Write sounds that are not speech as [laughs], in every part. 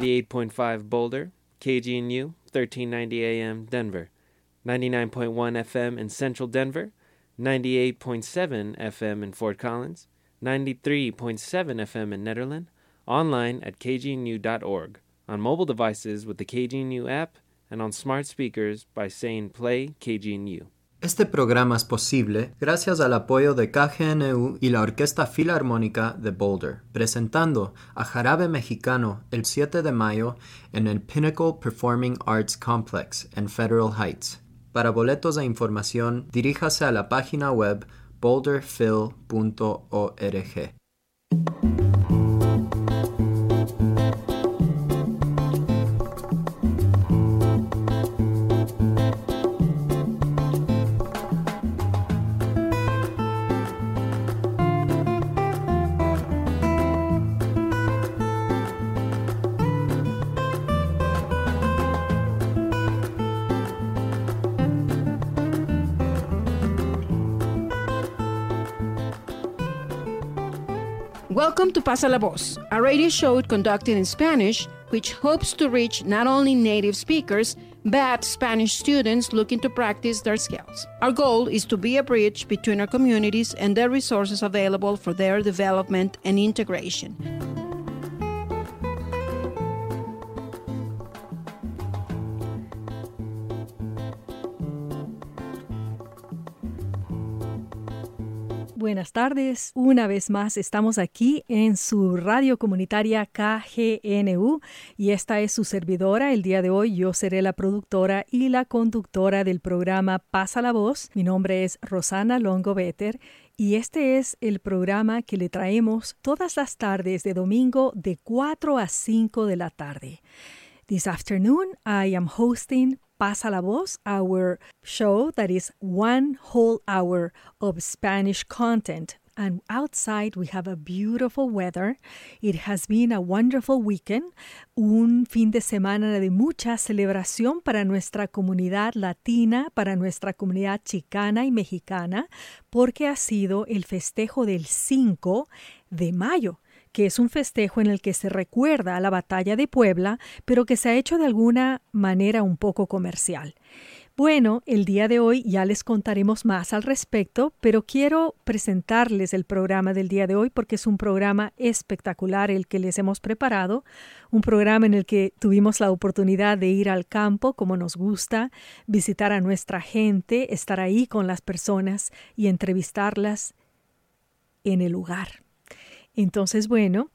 88.5 Boulder, KGNU, 1390 AM Denver, 99.1 FM in Central Denver, 98.7 FM in Fort Collins, 93.7 FM in Nederland, online at kgnu.org, on mobile devices with the KGNU app, and on smart speakers by saying Play KGNU. Este programa es posible gracias al apoyo de KGNU y la Orquesta Filarmónica de Boulder, presentando a Jarabe Mexicano el 7 de mayo en el Pinnacle Performing Arts Complex en Federal Heights. Para boletos e información, diríjase a la página web boulderphil.org. Pasa la Voz, a radio show conducted in Spanish, which hopes to reach not only native speakers, but Spanish students looking to practice their skills. Our goal is to be a bridge between our communities and the resources available for their development and integration. Buenas tardes, una vez más estamos aquí en su radio comunitaria KGNU y esta es su servidora. El día de hoy yo seré la productora y la conductora del programa Pasa la Voz. Mi nombre es Rosana Longo Better y este es el programa que le traemos todas las tardes de domingo de 4 a 5 de la tarde. This afternoon I am hosting Pasa la Voz, our show that is one whole hour of Spanish content. And outside we have a beautiful weather. It has been a wonderful weekend, un fin de semana de mucha celebración para nuestra comunidad latina, para nuestra comunidad chicana y mexicana, porque ha sido el festejo del 5 de mayo que es un festejo en el que se recuerda a la batalla de Puebla, pero que se ha hecho de alguna manera un poco comercial. Bueno, el día de hoy ya les contaremos más al respecto, pero quiero presentarles el programa del día de hoy porque es un programa espectacular el que les hemos preparado, un programa en el que tuvimos la oportunidad de ir al campo como nos gusta, visitar a nuestra gente, estar ahí con las personas y entrevistarlas en el lugar. Entonces, bueno,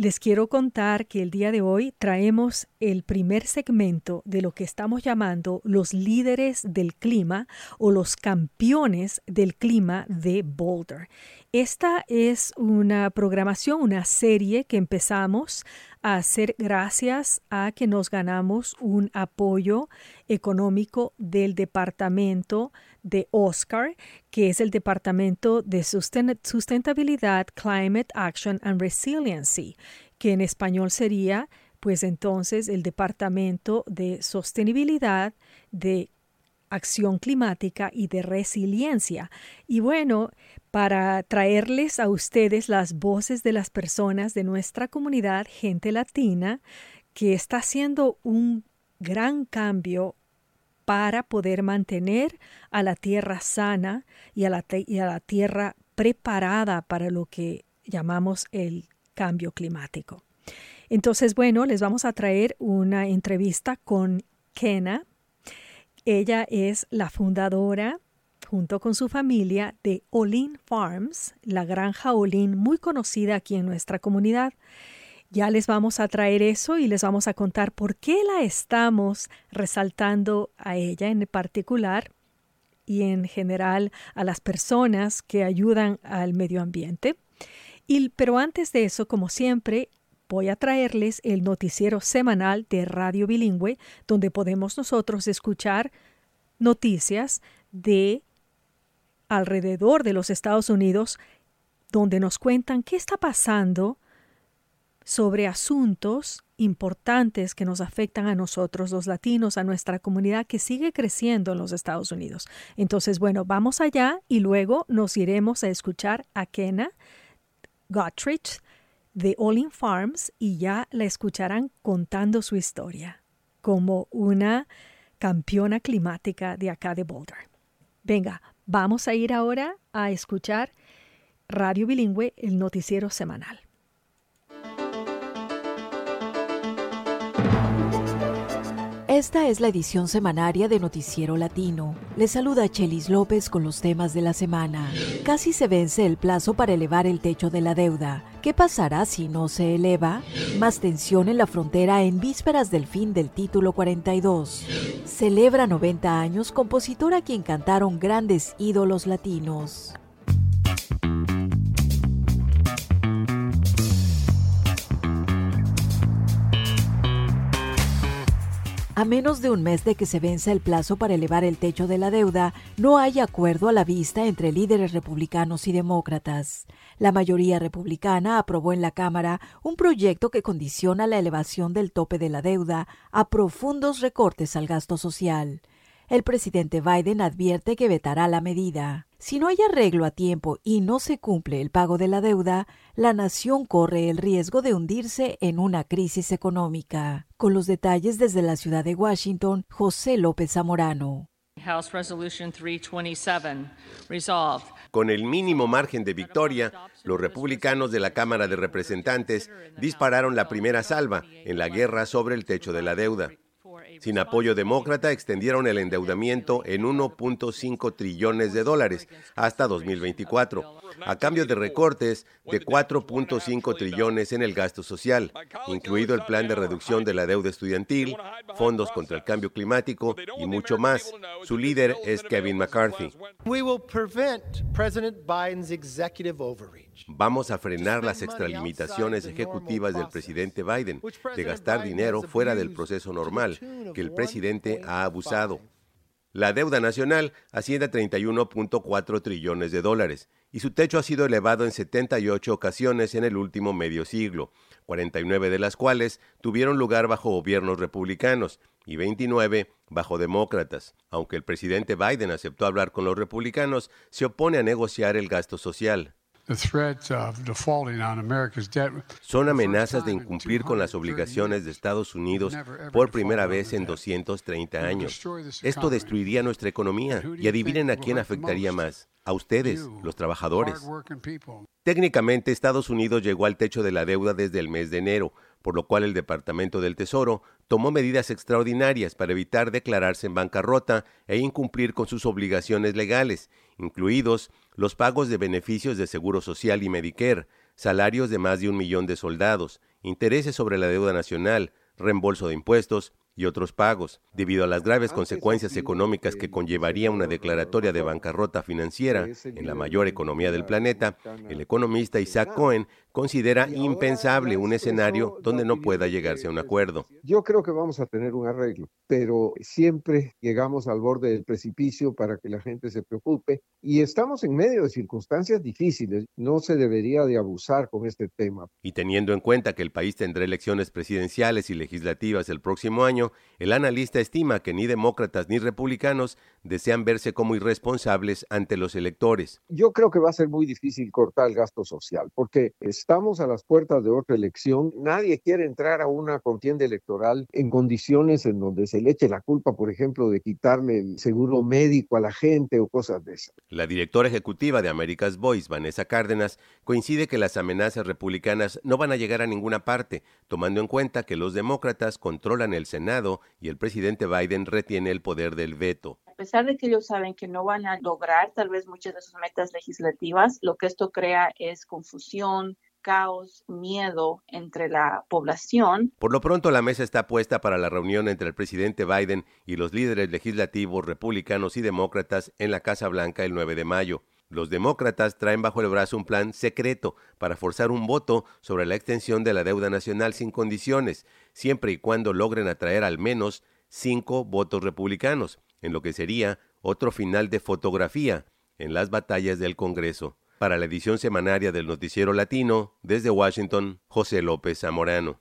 les quiero contar que el día de hoy traemos el primer segmento de lo que estamos llamando los líderes del clima o los campeones del clima de Boulder. Esta es una programación, una serie que empezamos a hacer gracias a que nos ganamos un apoyo económico del departamento de Oscar, que es el Departamento de Sustentabilidad, Climate Action and Resiliency, que en español sería pues entonces el Departamento de Sostenibilidad, de Acción Climática y de Resiliencia. Y bueno, para traerles a ustedes las voces de las personas de nuestra comunidad, gente latina, que está haciendo un gran cambio para poder mantener a la tierra sana y a la, tierra preparada para lo que llamamos el cambio climático. Entonces, bueno, les vamos a traer una entrevista con Kena. Ella es la fundadora junto con su familia de Olin Farms, la granja Olin muy conocida aquí en nuestra comunidad. Ya les vamos a traer eso y les vamos a contar por qué la estamos resaltando a ella en particular y en general a las personas que ayudan al medio ambiente. Pero antes de eso, como siempre, voy a traerles el noticiero semanal de Radio Bilingüe, donde podemos nosotros escuchar noticias de alrededor de los Estados Unidos, donde nos cuentan qué está pasando sobre asuntos importantes que nos afectan a nosotros los latinos, a nuestra comunidad que sigue creciendo en los Estados Unidos. Entonces, bueno, vamos allá y luego nos iremos a escuchar a Kena Gottridge de Olin Farms y ya la escucharán contando su historia como una campeona climática de acá de Boulder. Venga, vamos a ir ahora a escuchar Radio Bilingüe, el noticiero semanal. Esta es la edición semanaria de Noticiero Latino. Le saluda Chelis López con los temas de la semana. Casi se vence el plazo para elevar el techo de la deuda. ¿Qué pasará si no se eleva? Más tensión en la frontera en vísperas del fin del título 42. Celebra 90 años compositor a quien cantaron grandes ídolos latinos. A menos de un mes de que se venza el plazo para elevar el techo de la deuda, no hay acuerdo a la vista entre líderes republicanos y demócratas. La mayoría republicana aprobó en la Cámara un proyecto que condiciona la elevación del tope de la deuda a profundos recortes al gasto social. El presidente Biden advierte que vetará la medida. Si no hay arreglo a tiempo y no se cumple el pago de la deuda, la nación corre el riesgo de hundirse en una crisis económica. Con los detalles desde la ciudad de Washington, José López Zamorano. Con el mínimo margen de victoria, los republicanos de la Cámara de Representantes dispararon la primera salva en la guerra sobre el techo de la deuda. Sin apoyo demócrata, extendieron el endeudamiento en 1.5 trillones de dólares hasta 2024, a cambio de recortes de 4.5 trillones en el gasto social, incluido el plan de reducción de la deuda estudiantil, fondos contra el cambio climático y mucho más. Su líder es Kevin McCarthy. Vamos a frenar las extralimitaciones ejecutivas del presidente Biden de gastar dinero fuera del proceso normal, que el presidente ha abusado. La deuda nacional asciende a 31.4 trillones de dólares y su techo ha sido elevado en 78 ocasiones en el último medio siglo, 49 de las cuales tuvieron lugar bajo gobiernos republicanos y 29 bajo demócratas. Aunque el presidente Biden aceptó hablar con los republicanos, se opone a negociar el gasto social. Son amenazas de incumplir con las obligaciones de Estados Unidos por primera vez en 230 años. Esto destruiría nuestra economía y adivinen a quién afectaría más. A ustedes, los trabajadores. Técnicamente, Estados Unidos llegó al techo de la deuda desde el mes de enero, por lo cual el Departamento del Tesoro tomó medidas extraordinarias para evitar declararse en bancarrota e incumplir con sus obligaciones legales, incluidos los pagos de beneficios de Seguro Social y Medicare, salarios de más de un millón de soldados, intereses sobre la deuda nacional, reembolso de impuestos y otros pagos. Debido a las graves consecuencias económicas que conllevaría una declaratoria de bancarrota financiera en la mayor economía del planeta, el economista Isaac Cohen considera impensable un escenario donde no pueda llegarse a un acuerdo. Yo creo que vamos a tener un arreglo, pero siempre llegamos al borde del precipicio para que la gente se preocupe y estamos en medio de circunstancias difíciles. No se debería de abusar con este tema. Y teniendo en cuenta que el país tendrá elecciones presidenciales y legislativas el próximo año, el analista estima que ni demócratas ni republicanos desean verse como irresponsables ante los electores. Yo creo que va a ser muy difícil cortar el gasto social porque estamos a las puertas de otra elección. Nadie quiere entrar a una contienda electoral en condiciones en donde se le eche la culpa, por ejemplo, de quitarle el seguro médico a la gente o cosas de esas. La directora ejecutiva de America's Voice, Vanessa Cárdenas, coincide que las amenazas republicanas no van a llegar a ninguna parte, tomando en cuenta que los demócratas controlan el Senado y el presidente Biden retiene el poder del veto a pesar de que ellos saben que no van a lograr tal vez muchas de sus metas legislativas, lo que esto crea es confusión, caos, miedo entre la población. Por lo pronto, la mesa está puesta para la reunión entre el presidente Biden y los líderes legislativos republicanos y demócratas en la Casa Blanca el 9 de mayo. Los demócratas traen bajo el brazo un plan secreto para forzar un voto sobre la extensión de la deuda nacional sin condiciones, siempre y cuando logren atraer al menos cinco votos republicanos en lo que sería otro final de fotografía en las batallas del Congreso. Para la edición semanaria del Noticiero Latino, desde Washington, José López Zamorano.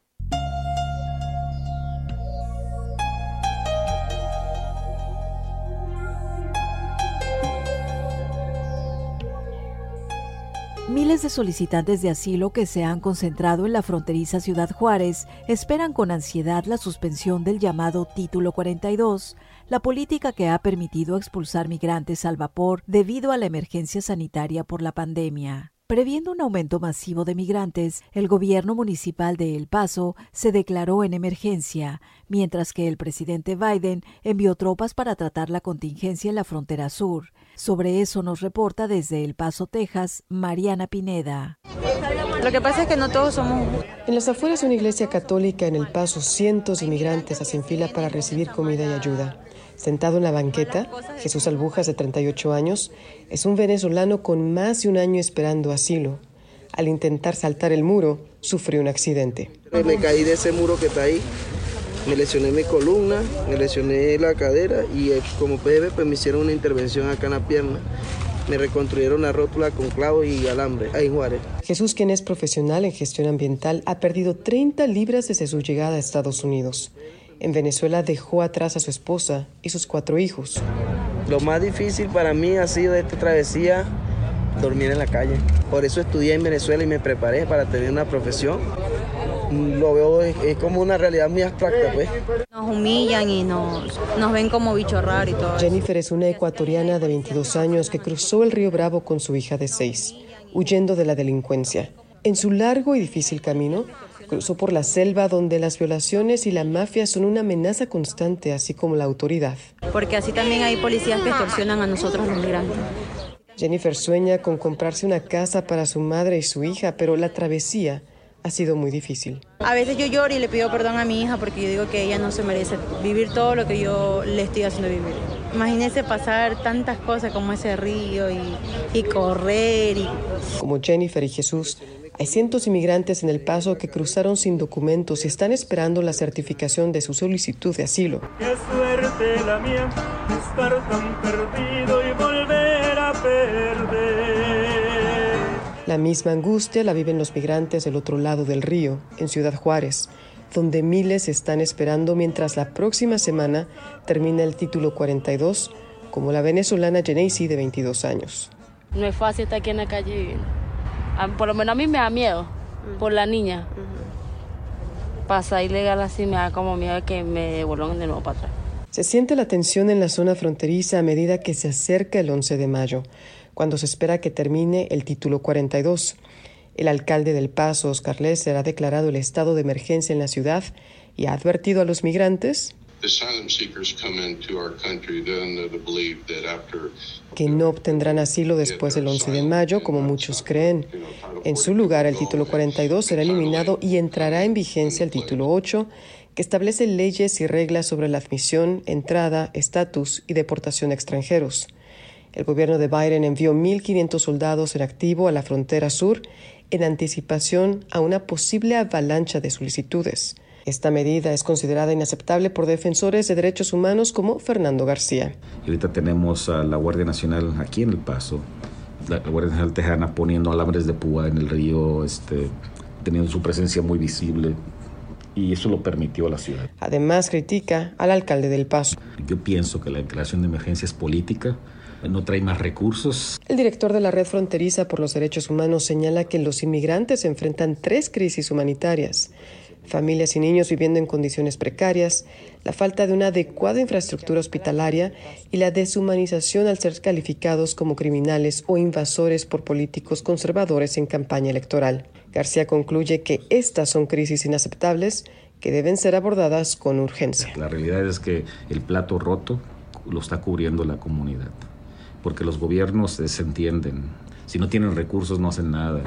Miles de solicitantes de asilo que se han concentrado en la fronteriza Ciudad Juárez esperan con ansiedad la suspensión del llamado Título 42, la política que ha permitido expulsar migrantes al vapor debido a la emergencia sanitaria por la pandemia. Previendo un aumento masivo de migrantes, el gobierno municipal de El Paso se declaró en emergencia, mientras que el presidente Biden envió tropas para tratar la contingencia en la frontera sur. Sobre eso nos reporta desde El Paso, Texas, Mariana Pineda. Lo que pasa es que no todos somos... En las afueras de una iglesia católica en El Paso, cientos de migrantes hacen fila para recibir comida y ayuda. Sentado en la banqueta, Jesús Albujas, de 38 años, es un venezolano con más de un año esperando asilo. Al intentar saltar el muro, sufrió un accidente. Me caí de ese muro que está ahí, me lesioné mi columna, me lesioné la cadera y eh, como ver, pues me hicieron una intervención acá en la pierna. Me reconstruyeron la rótula con clavos y alambre, ahí Juárez. Jesús, quien es profesional en gestión ambiental, ha perdido 30 libras desde su llegada a Estados Unidos. En Venezuela dejó atrás a su esposa y sus cuatro hijos. Lo más difícil para mí ha sido de esta travesía dormir en la calle. Por eso estudié en Venezuela y me preparé para tener una profesión. Lo veo es, como una realidad muy abstracta, pues. Nos humillan y nos, nos ven como bicho raro y todo. Jennifer es una ecuatoriana de 22 años que cruzó el río Bravo con su hija de 6, huyendo de la delincuencia. En su largo y difícil camino, Cruzó por la selva donde las violaciones y la mafia son una amenaza constante, así como la autoridad. Porque así también hay policías que extorsionan a nosotros los migrantes. Jennifer sueña con comprarse una casa para su madre y su hija, pero la travesía ha sido muy difícil. A veces yo lloro y le pido perdón a mi hija porque yo digo que ella no se merece vivir todo lo que yo le estoy haciendo vivir. Imagínese pasar tantas cosas como ese río y, y correr. Y... Como Jennifer y Jesús, hay cientos de inmigrantes en El Paso que cruzaron sin documentos y están esperando la certificación de su solicitud de asilo. Qué suerte la mía, estar tan perdido y volver a perder. La misma angustia la viven los migrantes del otro lado del río, en Ciudad Juárez, donde miles están esperando mientras la próxima semana termina el título 42, como la venezolana Geneisi de 22 años. No es fácil estar aquí en la calle viviendo por lo menos a mí me da miedo por la niña. Pasa ilegal así me da como miedo que me devuelvan de nuevo para atrás. Se siente la tensión en la zona fronteriza a medida que se acerca el 11 de mayo, cuando se espera que termine el título 42. El alcalde del Paso, Oscar Lesser, ha declarado el estado de emergencia en la ciudad y ha advertido a los migrantes que no obtendrán asilo después del 11 de mayo, como muchos creen. En su lugar, el título 42 será eliminado y entrará en vigencia el título 8, que establece leyes y reglas sobre la admisión, entrada, estatus y deportación de extranjeros. El gobierno de Biden envió 1.500 soldados en activo a la frontera sur en anticipación a una posible avalancha de solicitudes. Esta medida es considerada inaceptable por defensores de derechos humanos como Fernando García. ahorita tenemos a la Guardia Nacional aquí en El Paso, la Guardia Nacional Tejana poniendo alambres de púa en el río, este, teniendo su presencia muy visible y eso lo permitió a la ciudad. Además critica al alcalde del Paso. Yo pienso que la declaración de emergencia es política, no trae más recursos. El director de la Red Fronteriza por los Derechos Humanos señala que los inmigrantes enfrentan tres crisis humanitarias familias y niños viviendo en condiciones precarias, la falta de una adecuada infraestructura hospitalaria y la deshumanización al ser calificados como criminales o invasores por políticos conservadores en campaña electoral. García concluye que estas son crisis inaceptables que deben ser abordadas con urgencia. La realidad es que el plato roto lo está cubriendo la comunidad, porque los gobiernos se desentienden, si no tienen recursos no hacen nada.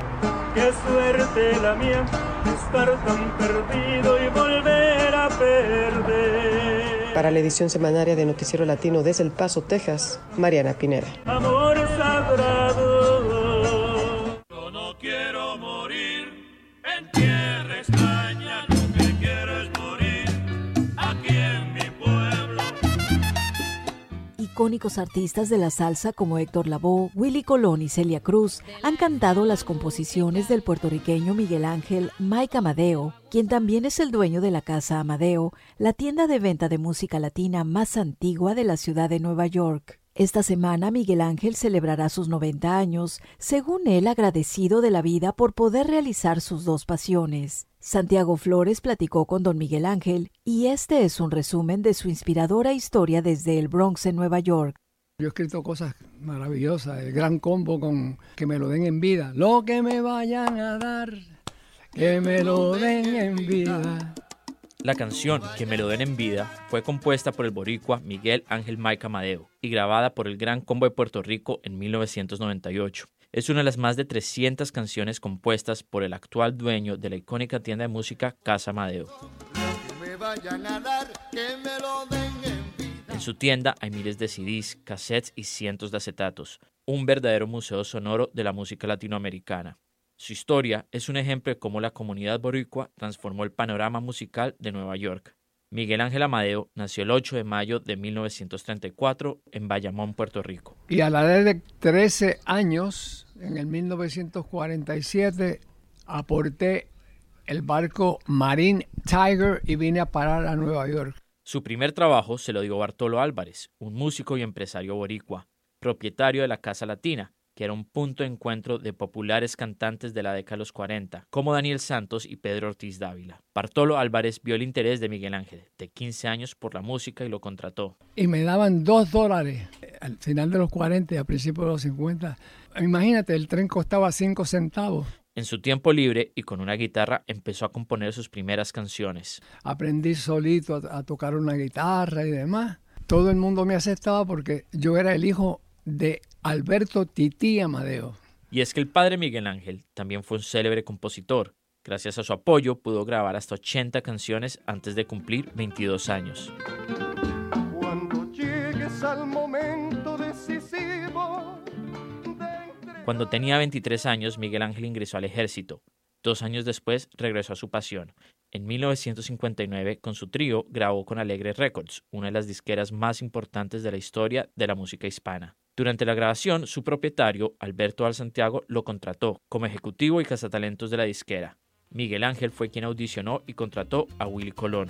Qué suerte la mía, estar tan perdido y volver a perder. Para la edición semanaria de Noticiero Latino desde El Paso, Texas, Mariana Pineda. Amor sagrado, icónicos artistas de la salsa como Héctor Lavoe, Willy Colón y Celia Cruz han cantado las composiciones del puertorriqueño Miguel Ángel Mike Amadeo, quien también es el dueño de la Casa Amadeo, la tienda de venta de música latina más antigua de la ciudad de Nueva York. Esta semana Miguel Ángel celebrará sus 90 años, según él agradecido de la vida por poder realizar sus dos pasiones. Santiago Flores platicó con don Miguel Ángel y este es un resumen de su inspiradora historia desde el Bronx en Nueva York. Yo he escrito cosas maravillosas, el gran combo con que me lo den en vida, lo que me vayan a dar, que me lo den en vida. La canción Que me lo den en vida fue compuesta por el boricua Miguel Ángel Mike Amadeo y grabada por el Gran Combo de Puerto Rico en 1998. Es una de las más de 300 canciones compuestas por el actual dueño de la icónica tienda de música Casa Amadeo. En su tienda hay miles de CDs, cassettes y cientos de acetatos, un verdadero museo sonoro de la música latinoamericana. Su historia es un ejemplo de cómo la comunidad boricua transformó el panorama musical de Nueva York. Miguel Ángel Amadeo nació el 8 de mayo de 1934 en Bayamón, Puerto Rico. Y a la edad de 13 años, en el 1947, aporté el barco Marine Tiger y vine a parar a Nueva York. Su primer trabajo se lo dio Bartolo Álvarez, un músico y empresario boricua, propietario de la Casa Latina, que era un punto de encuentro de populares cantantes de la década de los 40, como Daniel Santos y Pedro Ortiz Dávila. Bartolo Álvarez vio el interés de Miguel Ángel, de 15 años, por la música y lo contrató. Y me daban dos dólares al final de los 40 y a principios de los 50. Imagínate, el tren costaba 5 centavos. En su tiempo libre y con una guitarra empezó a componer sus primeras canciones. Aprendí solito a, a tocar una guitarra y demás. Todo el mundo me aceptaba porque yo era el hijo de Alberto Tití Amadeo. Y es que el padre Miguel Ángel también fue un célebre compositor. Gracias a su apoyo pudo grabar hasta 80 canciones antes de cumplir 22 años. Cuando llegues al momento decisivo. Cuando tenía 23 años, Miguel Ángel ingresó al ejército. Dos años después regresó a su pasión. En 1959, con su trío, grabó con Alegre Records, una de las disqueras más importantes de la historia de la música hispana. Durante la grabación, su propietario, Alberto Al Santiago, lo contrató como ejecutivo y cazatalentos de la disquera. Miguel Ángel fue quien audicionó y contrató a Willy Colón.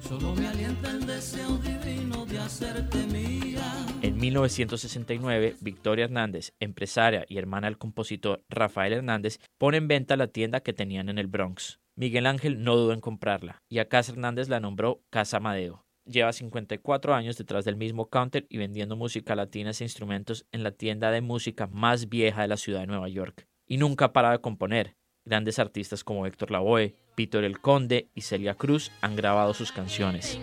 Solo me alienta el deseo divino de hacerte mía. En 1969, Victoria Hernández, empresaria y hermana del compositor Rafael Hernández, pone en venta la tienda que tenían en el Bronx. Miguel Ángel no dudó en comprarla y a Casa Hernández la nombró Casa Amadeo. Lleva 54 años detrás del mismo counter y vendiendo música latina e instrumentos en la tienda de música más vieja de la ciudad de Nueva York. Y nunca para de componer. Grandes artistas como Héctor Lavoe, Víctor El Conde y Celia Cruz han grabado sus canciones.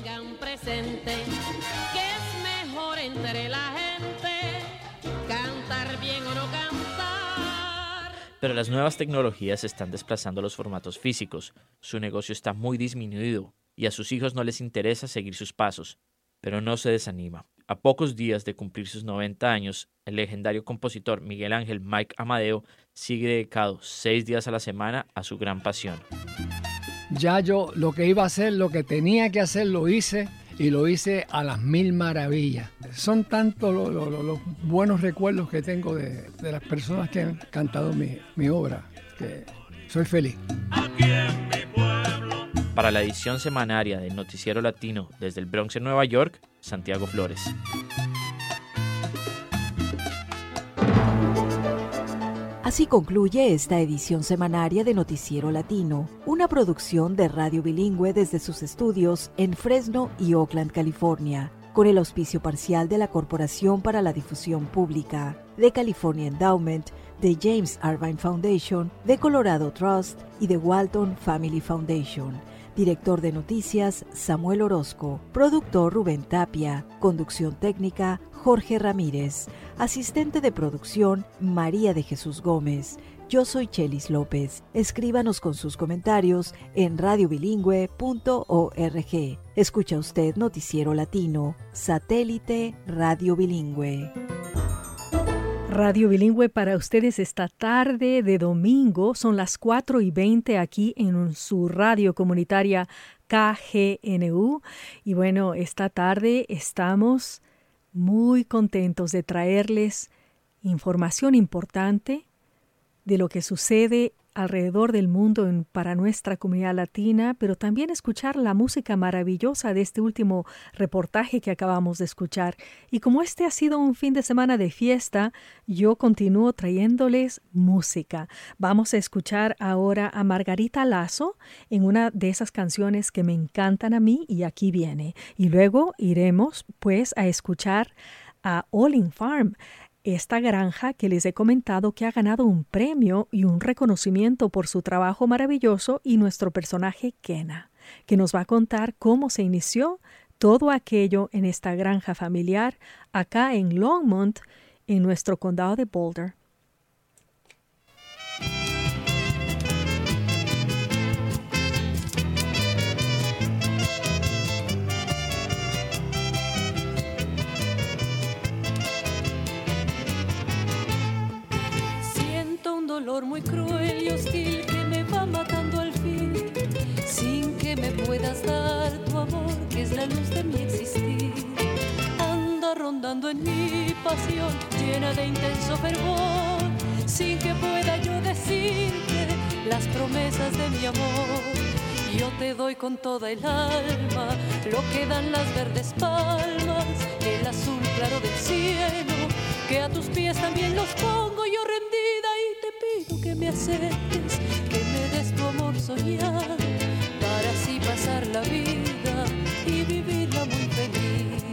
Pero las nuevas tecnologías están desplazando los formatos físicos. Su negocio está muy disminuido y a sus hijos no les interesa seguir sus pasos. Pero no se desanima. A pocos días de cumplir sus 90 años, el legendario compositor Miguel Ángel Mike Amadeo sigue dedicado seis días a la semana a su gran pasión. Ya yo lo que iba a hacer, lo que tenía que hacer, lo hice y lo hice a las mil maravillas. Son tantos los, buenos recuerdos que tengo de, las personas que han cantado mi obra, que soy feliz. Para la edición semanaria del Noticiero Latino desde el Bronx en Nueva York, Santiago Flores. Así concluye esta edición semanaria de Noticiero Latino, una producción de Radio Bilingüe desde sus estudios en Fresno y Oakland, California, con el auspicio parcial de la Corporación para la Difusión Pública, de California Endowment, de James Irvine Foundation, de Colorado Trust y de Walton Family Foundation. Director de noticias Samuel Orozco, productor Rubén Tapia, conducción técnica Jorge Ramírez, asistente de producción María de Jesús Gómez. Yo soy Chelis López. Escríbanos con sus comentarios en radiobilingüe.org. Escucha usted Noticiero Latino, satélite Radio Bilingüe. Radio Bilingüe para ustedes esta tarde de domingo. Son las 4 y 20 aquí en su radio comunitaria KGNU. Y bueno, esta tarde estamos muy contentos de traerles información importante de lo que sucede alrededor del mundo para nuestra comunidad latina, pero también escuchar la música maravillosa de este último reportaje que acabamos de escuchar. Y como este ha sido un fin de semana de fiesta, yo continúo trayéndoles música. Vamos a escuchar ahora a Margarita Lazo en una de esas canciones que me encantan a mí y aquí viene. Y luego iremos pues a escuchar a All Farm esta granja que les he comentado que ha ganado un premio y un reconocimiento por su trabajo maravilloso y nuestro personaje Kena, que nos va a contar cómo se inició todo aquello en esta granja familiar acá en Longmont, en nuestro condado de Boulder. Muy cruel y hostil que me va matando al fin, sin que me puedas dar tu amor, que es la luz de mi existir. Anda rondando en mi pasión, llena de intenso fervor, sin que pueda yo decirte las promesas de mi amor. Yo te doy con toda el alma lo que dan las verdes palmas, el azul claro del cielo, que a tus pies también los pongo yo que me aceptes, que me des tu amor soñado, para así pasar la vida y vivirla muy feliz.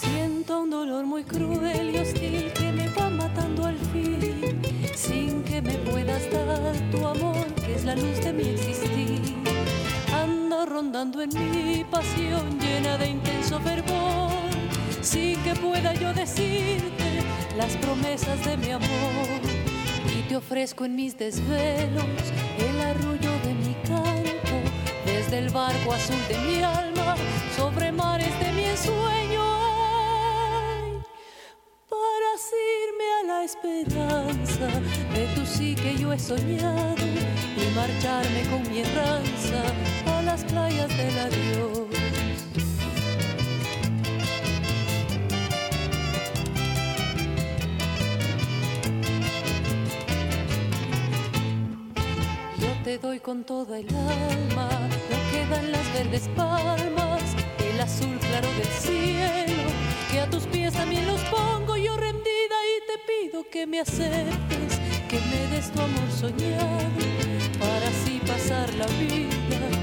Siento un dolor muy cruel y hostil que me va matando al fin, sin que me puedas dar tu amor, que es la luz de mi existir rondando en mi pasión llena de intenso fervor, sin que pueda yo decirte las promesas de mi amor. Y te ofrezco en mis desvelos el arrullo de mi canto, desde el barco azul de mi alma, sobre mares de mi ensueño. para asirme a la esperanza de tu sí que yo he soñado y marcharme con mi las playas del adiós. Yo te doy con toda el alma lo que dan las verdes palmas, el azul claro del cielo, que a tus pies también los pongo yo rendida y te pido que me aceptes, que me des tu amor soñado, para así pasar la vida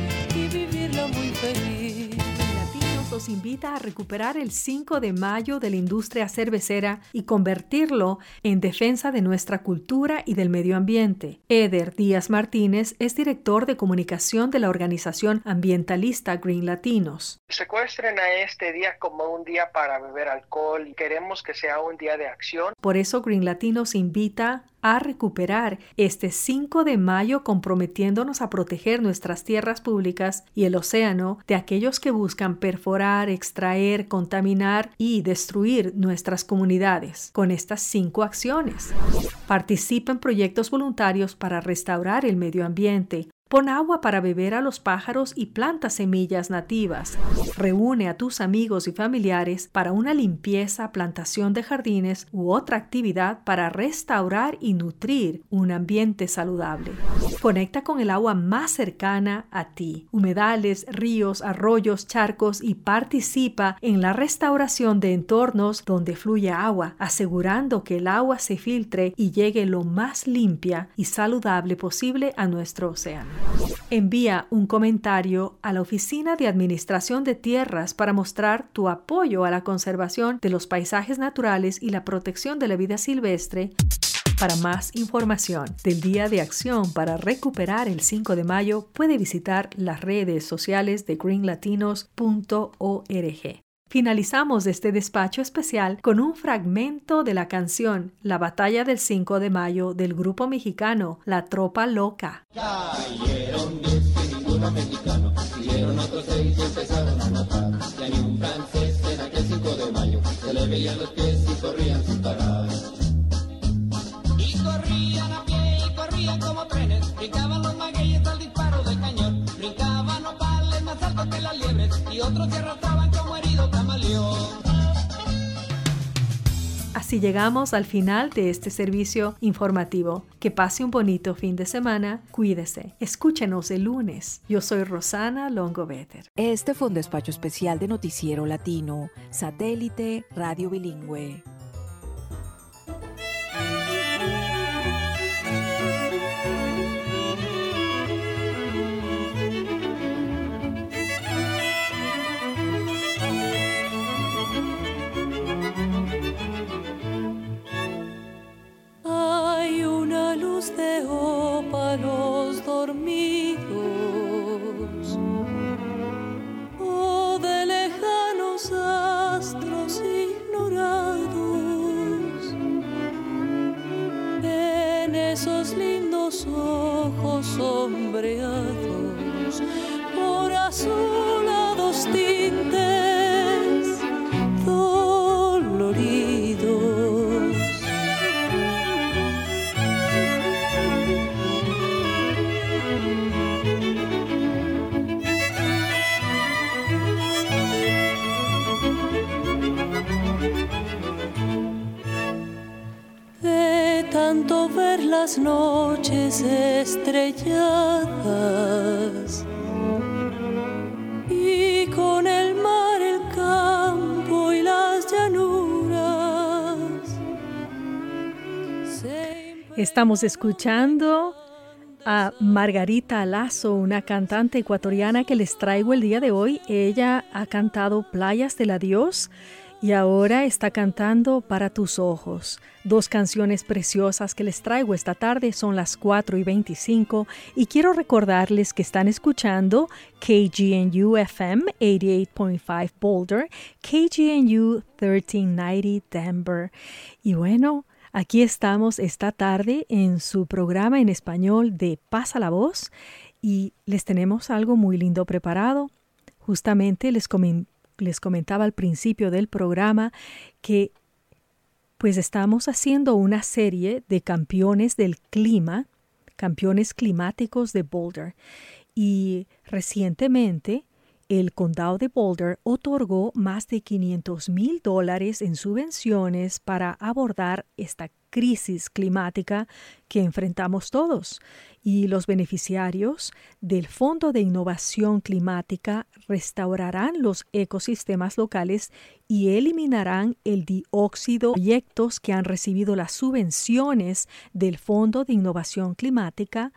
muy feliz. Latinos los invita a recuperar el 5 de mayo de la industria cervecera y convertirlo en defensa de nuestra cultura y del medio ambiente. Eder Díaz Martínez es director de comunicación de la organización ambientalista Green Latinos. Secuestren a este día como un día para beber alcohol y queremos que sea un día de acción. Por eso Green Latinos invita a recuperar este 5 de mayo comprometiéndonos a proteger nuestras tierras públicas y el océano de aquellos que buscan perforar, extraer, contaminar y destruir nuestras comunidades con estas cinco acciones. Participa en proyectos voluntarios para restaurar el medio ambiente, Pon agua para beber a los pájaros y planta semillas nativas. Reúne a tus amigos y familiares para una limpieza, plantación de jardines u otra actividad para restaurar y nutrir un ambiente saludable. Conecta con el agua más cercana a ti, humedales, ríos, arroyos, charcos y participa en la restauración de entornos donde fluye agua, asegurando que el agua se filtre y llegue lo más limpia y saludable posible a nuestro océano. Envía un comentario a la Oficina de Administración de Tierras para mostrar tu apoyo a la conservación de los paisajes naturales y la protección de la vida silvestre. Para más información del Día de Acción para recuperar el 5 de mayo, puede visitar las redes sociales de greenlatinos.org. Finalizamos este despacho especial con un fragmento de la canción La batalla del 5 de mayo del grupo mexicano La Tropa Loca. Cayeron diez y ninguno mexicano, siguieron otros seis y empezaron a matar. Ya ni un francés en aquel 5 de mayo, se le veían los pies que las liebres y otros se arrastraban como herido camaleón. Así llegamos al final de este servicio informativo. Que pase un bonito fin de semana, cuídese. Escúchenos el lunes. Yo soy Rosana Longoveter. Este fue un despacho especial de Noticiero Latino, satélite, radio bilingüe. Luz de ópalos dormidos. O de lejanos astros ignorados en esos lindos ojos sombreados por azulados tintes Ver las noches estrelladas y con el mar, el campo y las llanuras. Estamos escuchando a Margarita Lazo, una cantante ecuatoriana que les traigo el día de hoy. Ella ha cantado Playas del Adiós y ahora está cantando Para tus ojos. Dos canciones preciosas que les traigo esta tarde son las 4 y 25 y quiero recordarles que están escuchando KGNU FM 88.5 Boulder, KGNU 1390 Denver. Y bueno, Aquí estamos esta tarde en su programa en español de Pasa la Voz y les tenemos algo muy lindo preparado. Justamente les, comen les comentaba al principio del programa que pues estamos haciendo una serie de campeones del clima, campeones climáticos de Boulder. Y recientemente el condado de Boulder otorgó más de 500 mil dólares en subvenciones para abordar esta crisis climática que enfrentamos todos. Y los beneficiarios del Fondo de Innovación Climática restaurarán los ecosistemas locales y eliminarán el dióxido proyectos que han recibido las subvenciones del Fondo de Innovación Climática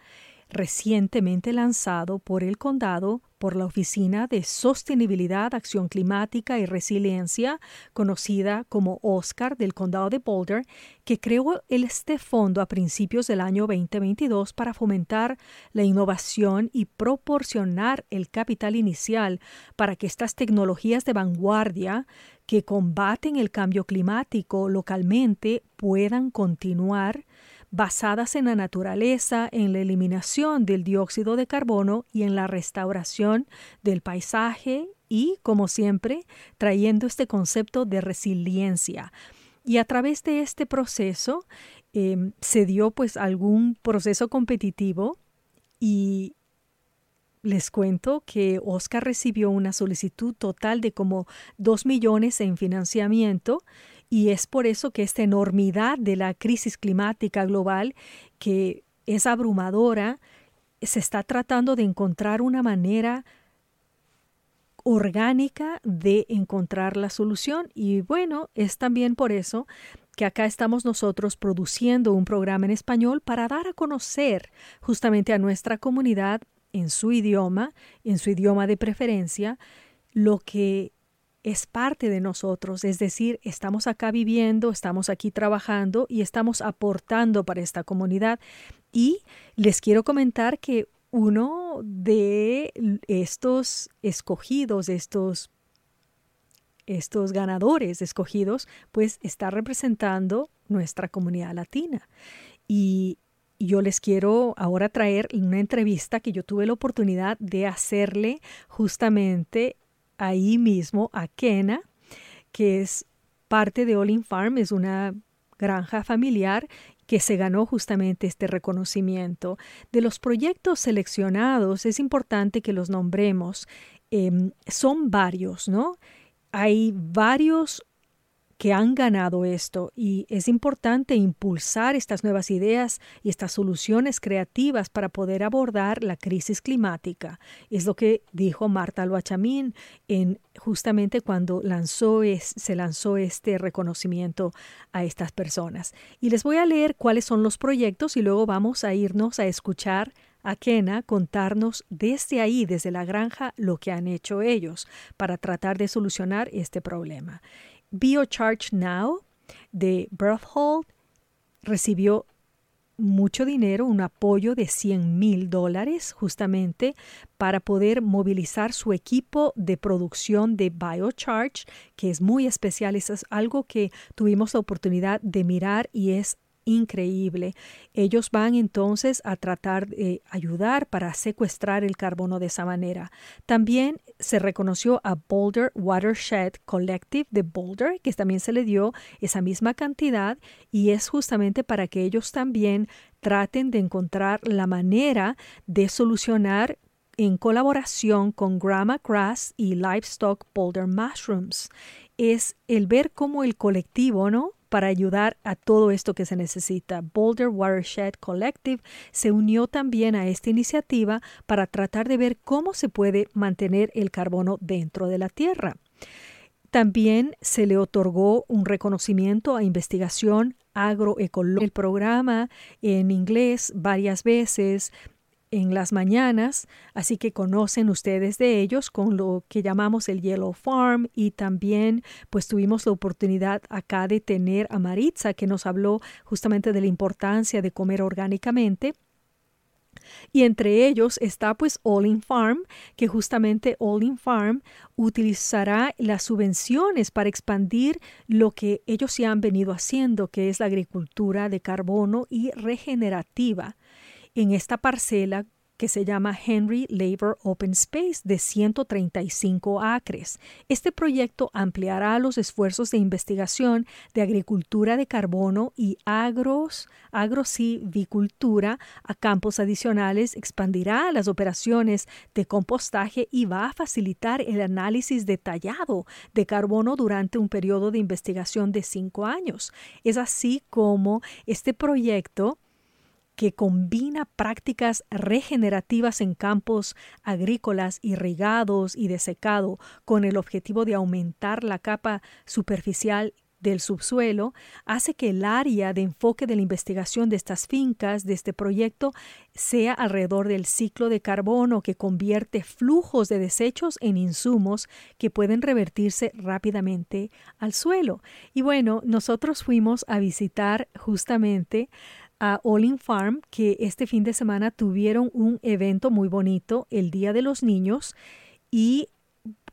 recientemente lanzado por el condado por la Oficina de Sostenibilidad, Acción Climática y Resiliencia, conocida como OSCAR del Condado de Boulder, que creó este fondo a principios del año 2022 para fomentar la innovación y proporcionar el capital inicial para que estas tecnologías de vanguardia que combaten el cambio climático localmente puedan continuar basadas en la naturaleza, en la eliminación del dióxido de carbono y en la restauración del paisaje y, como siempre, trayendo este concepto de resiliencia. Y a través de este proceso eh, se dio pues algún proceso competitivo y les cuento que Oscar recibió una solicitud total de como 2 millones en financiamiento y es por eso que esta enormidad de la crisis climática global, que es abrumadora, se está tratando de encontrar una manera orgánica de encontrar la solución. Y bueno, es también por eso que acá estamos nosotros produciendo un programa en español para dar a conocer justamente a nuestra comunidad en su idioma, en su idioma de preferencia, lo que es parte de nosotros, es decir, estamos acá viviendo, estamos aquí trabajando y estamos aportando para esta comunidad. Y les quiero comentar que uno de estos escogidos, estos, estos ganadores escogidos, pues está representando nuestra comunidad latina. Y yo les quiero ahora traer una entrevista que yo tuve la oportunidad de hacerle justamente ahí mismo a Kena, que es parte de Olin Farm, es una granja familiar que se ganó justamente este reconocimiento. De los proyectos seleccionados es importante que los nombremos. Em, son varios, ¿no? Hay varios que han ganado esto y es importante impulsar estas nuevas ideas y estas soluciones creativas para poder abordar la crisis climática. Es lo que dijo Marta Loachamín en justamente cuando lanzó se lanzó este reconocimiento a estas personas. Y les voy a leer cuáles son los proyectos y luego vamos a irnos a escuchar a Kena contarnos desde ahí, desde la granja, lo que han hecho ellos para tratar de solucionar este problema. BioCharge Now de Berthold recibió mucho dinero, un apoyo de 100 mil dólares justamente para poder movilizar su equipo de producción de BioCharge, que es muy especial, es algo que tuvimos la oportunidad de mirar y es increíble. Ellos van entonces a tratar de ayudar para secuestrar el carbono de esa manera. También se reconoció a Boulder Watershed Collective de Boulder, que también se le dio esa misma cantidad y es justamente para que ellos también traten de encontrar la manera de solucionar en colaboración con Grandma Grass y Livestock Boulder Mushrooms. Es el ver cómo el colectivo, ¿no? para ayudar a todo esto que se necesita. Boulder Watershed Collective se unió también a esta iniciativa para tratar de ver cómo se puede mantener el carbono dentro de la Tierra. También se le otorgó un reconocimiento a investigación agroecológica. El programa en inglés varias veces en las mañanas, así que conocen ustedes de ellos con lo que llamamos el Yellow Farm y también pues tuvimos la oportunidad acá de tener a Maritza que nos habló justamente de la importancia de comer orgánicamente. Y entre ellos está pues All in Farm, que justamente All in Farm utilizará las subvenciones para expandir lo que ellos ya han venido haciendo, que es la agricultura de carbono y regenerativa en esta parcela que se llama Henry Labor Open Space de 135 acres. Este proyecto ampliará los esfuerzos de investigación de agricultura de carbono y agros, agrosivicultura a campos adicionales, expandirá las operaciones de compostaje y va a facilitar el análisis detallado de carbono durante un periodo de investigación de cinco años. Es así como este proyecto que combina prácticas regenerativas en campos agrícolas irrigados y de secado con el objetivo de aumentar la capa superficial del subsuelo hace que el área de enfoque de la investigación de estas fincas, de este proyecto, sea alrededor del ciclo de carbono que convierte flujos de desechos en insumos que pueden revertirse rápidamente al suelo. Y bueno, nosotros fuimos a visitar justamente a All Farm que este fin de semana tuvieron un evento muy bonito, el Día de los Niños, y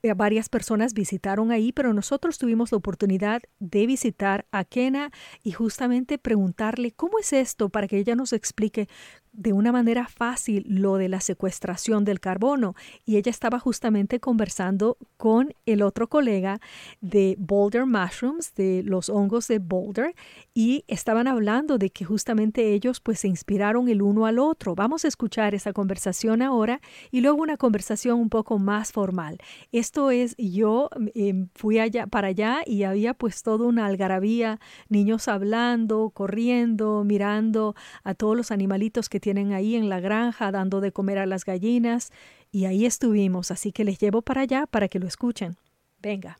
eh, varias personas visitaron ahí, pero nosotros tuvimos la oportunidad de visitar a Kena y justamente preguntarle cómo es esto para que ella nos explique de una manera fácil lo de la secuestración del carbono y ella estaba justamente conversando con el otro colega de Boulder Mushrooms, de los hongos de Boulder, y estaban hablando de que justamente ellos pues se inspiraron el uno al otro. Vamos a escuchar esa conversación ahora y luego una conversación un poco más formal. Esto es, yo em, fui allá para allá y había pues toda una algarabía, niños hablando, corriendo, mirando a todos los animalitos que tienen ahí en la granja dando de comer a las gallinas y ahí estuvimos, así que les llevo para allá para que lo escuchen. Venga.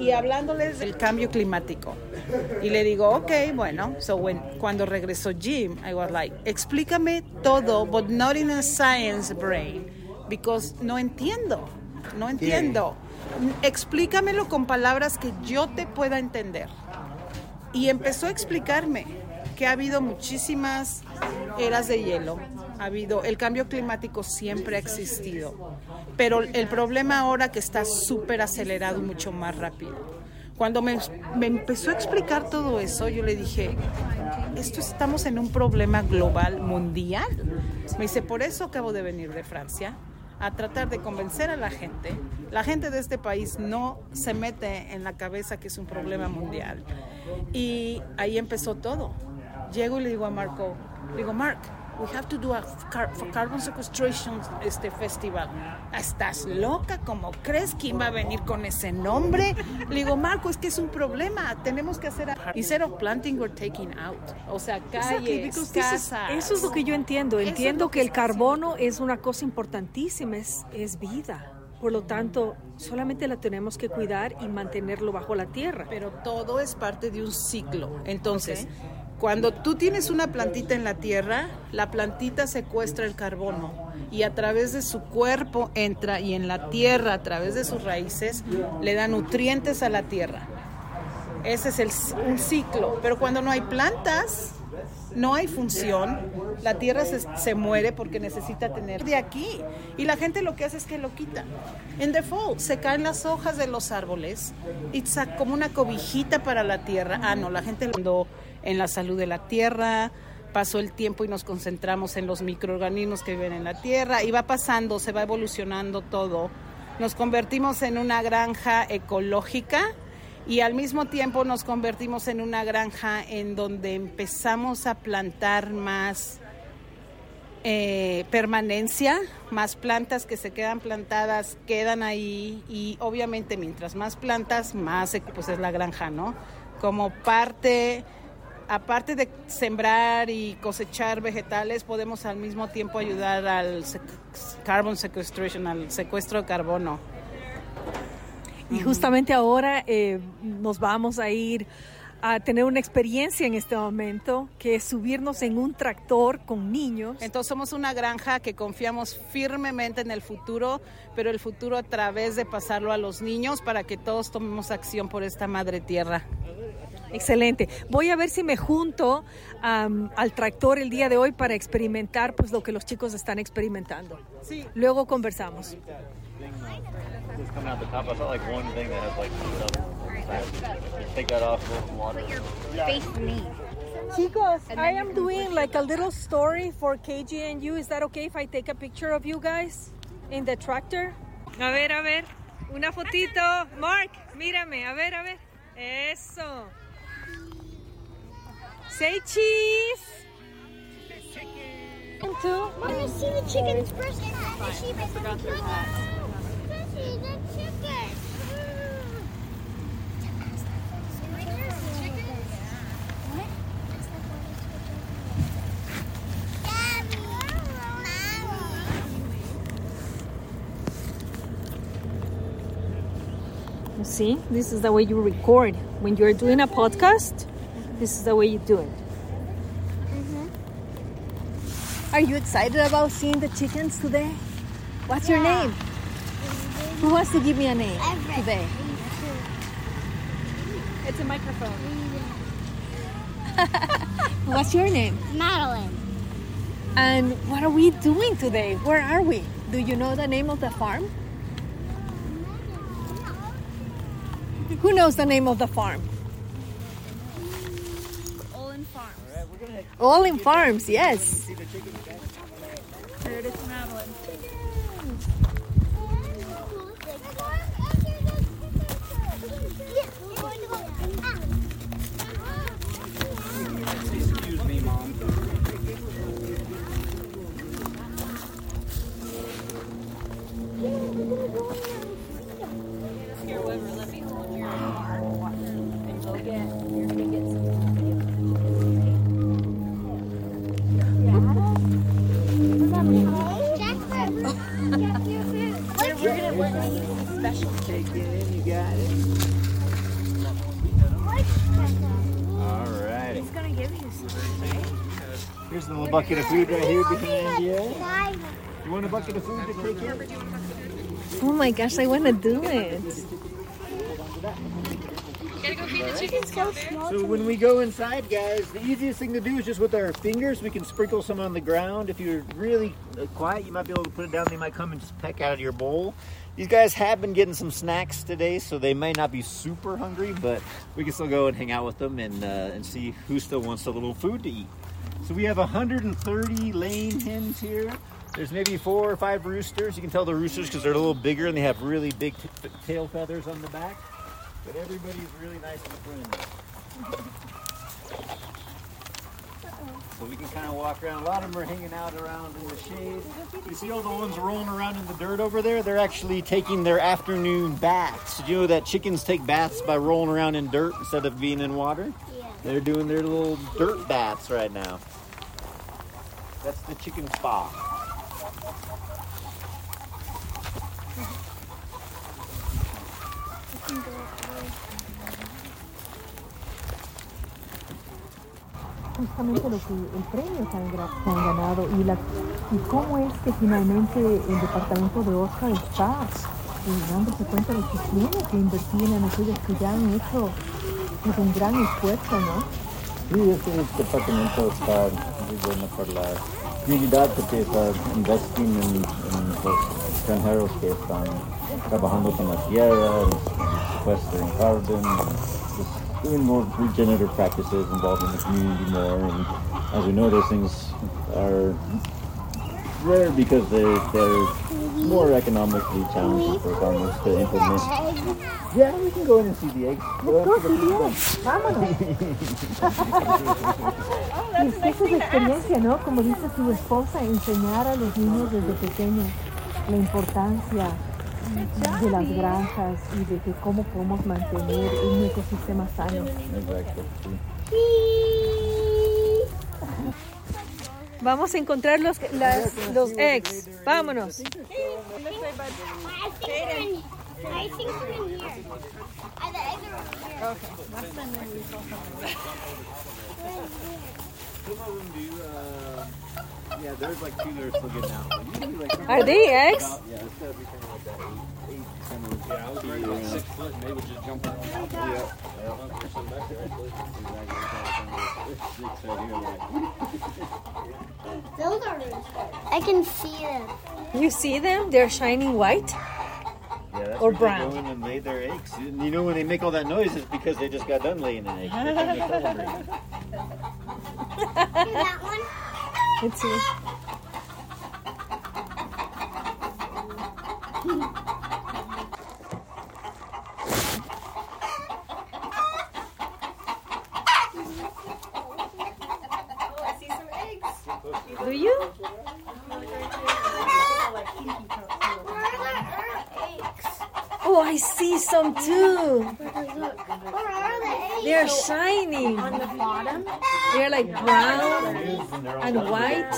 y hablándoles del cambio climático. Y le digo, ok, bueno, so when, cuando regresó Jim, I was like, explícame todo, but not in a science brain, because no entiendo, no entiendo. Explícamelo con palabras que yo te pueda entender y empezó a explicarme que ha habido muchísimas eras de hielo, ha habido, el cambio climático siempre ha existido, pero el problema ahora que está súper acelerado y mucho más rápido. Cuando me, me, empezó a explicar todo eso, yo le dije, esto estamos en un problema global, mundial. Me dice, por eso acabo de venir de Francia, a tratar de convencer a la gente. La gente de este país no se mete en la cabeza que es un problema mundial. Y ahí empezó todo. Llego y le digo a Marco, digo, Mark, we have to do a car for carbon sequestration este festival. ¿Estás loca? ¿Cómo crees? ¿Quién va a venir con ese nombre? Le digo, Marco, es que es un problema. Tenemos que hacer, a, instead of planting, we're taking out. O sea, calles, Exactly, casas. Eso es lo que yo entiendo. Eso es Entiendo lo que el carbono es una cosa importantísima, es, es vida. Por lo tanto, solamente la tenemos que cuidar y mantenerlo bajo la tierra. Pero todo es parte de un ciclo. Entonces, cuando tú tienes una plantita en la tierra, la plantita secuestra el carbono y a través de su cuerpo entra y en la tierra, a través de sus raíces, le da nutrientes a la tierra. Ese es el, un ciclo. Pero cuando no hay plantas, no hay función, la tierra se, se muere porque necesita tener de aquí. Y la gente lo que hace es que lo quita. En default, se caen las hojas de los árboles y sa- como una cobijita para la tierra. Ah, no, la gente lo en la salud de la tierra, pasó el tiempo y nos concentramos en los microorganismos que viven en la tierra y va pasando, se va evolucionando todo. Nos convertimos en una granja ecológica y al mismo tiempo nos convertimos en una granja en donde empezamos a plantar más eh, permanencia, más plantas que se quedan plantadas quedan ahí y obviamente mientras más plantas, más pues es la granja, ¿no? Como parte, aparte de sembrar y cosechar vegetales, podemos al mismo tiempo ayudar al sec- carbon sequestration, al secuestro de carbono. Y justamente ahora eh, nos vamos a ir a tener una experiencia en este momento, que es subirnos en un tractor con niños. Entonces somos una granja que confiamos firmemente en el futuro, pero el futuro a través de pasarlo a los niños para que todos tomemos acción por esta madre tierra. Excelente. Voy a ver si me junto am, al tractor el día de hoy para experimentar pues lo que los chicos están experimentando. Sí. Luego conversamos. It's coming out the top. I saw like one thing that has like Just take that off, go some water. Face me. Chicos, I am doing like a little story for KG and you. Is that okay if I take a picture of you guys in the tractor? A ver, a ver. Una fotito. Mark, mírame. A ver, a ver. Eso. Say cheese. Two. Let me see the chickens first and then the sheep and then the chickens. See, this is the way you record. When you're doing a podcast, this is the way you do it. Mm-hmm. Are you excited about seeing the chickens today? What's your Yeah. name? Who wants to give me a name today? It's a microphone. [laughs] What's your name? Madeline. And what are we doing today? Where are we? Do you know the name of the farm? Who knows the name of the farm? All in farms. All in Farms, yes. There it is, Madeline. Here's a little bucket of food right here behind you. You want a bucket of food to take in? Oh my gosh, I want to do it. So when we go inside, guys, the easiest thing to do is just with our fingers. We can sprinkle some on the ground. If you're really uh, quiet, you might be able to put it down. They might come and just peck out of your bowl. These guys have been getting some snacks today, so they may not be super hungry, but we can still go and hang out with them and uh, and see who still wants a little food to eat. So we have 130 laying hens here. There's maybe four or five roosters. You can tell the roosters because they're a little bigger and they have really big t- t- tail feathers on the back. But everybody's really nice and friendly. So we can kind of walk around. A lot of them are hanging out around in the shade. You see all the ones rolling around in the dirt over there? They're actually taking their afternoon baths. Did you know that chickens take baths by rolling around in dirt instead of being in water? They're doing their little dirt baths right now. That's the chicken spa. justamente lo que el premio que han, que han ganado y, la, y cómo es que finalmente el departamento de Oscar está eh, dándose cuenta de que tiene que invertir en aquellos que ya han hecho un gran esfuerzo, ¿no? Sí, este departamento está bueno para la comunidad porque está investing en, en los extranjeros que están trabajando con la tierra, secuestering carbon, just doing more regenerative practices, involving the community more. And as we know, those things are rare because they, they're more economically challenging for farmers to implement. Yeah, we can go in and see the eggs. Let's go see the eggs. Vámonos. [laughs] Y es esa es la experiencia, ¿no? Como dice su esposa, enseñar a los niños desde pequeños la importancia de las granjas y de que cómo podemos mantener un ecosistema sano. Exacto, sí. [laughs] Vamos a encontrar los, las- los eggs. Vámonos. I think we're in here. Uh, the eggs are over here. Okay. Some of them do, uh, yeah, there's like two that are still getting out. But usually, like, Are they eggs? About- yeah, it's gotta be something like that. Eight, eight, ten of Yeah, I was right about six foot, and they would just jump around. Yeah. Those are. I can see them. You see them? They're shining white. Yeah, that's Or where they brown. go in and lay their eggs. And you know when they make all that noise, it's because they just got done laying an egg. They're trying to celebrate. that one. Let's see. Do you? Oh, I see some too. They're shining. On the bottom? They're like brown and white.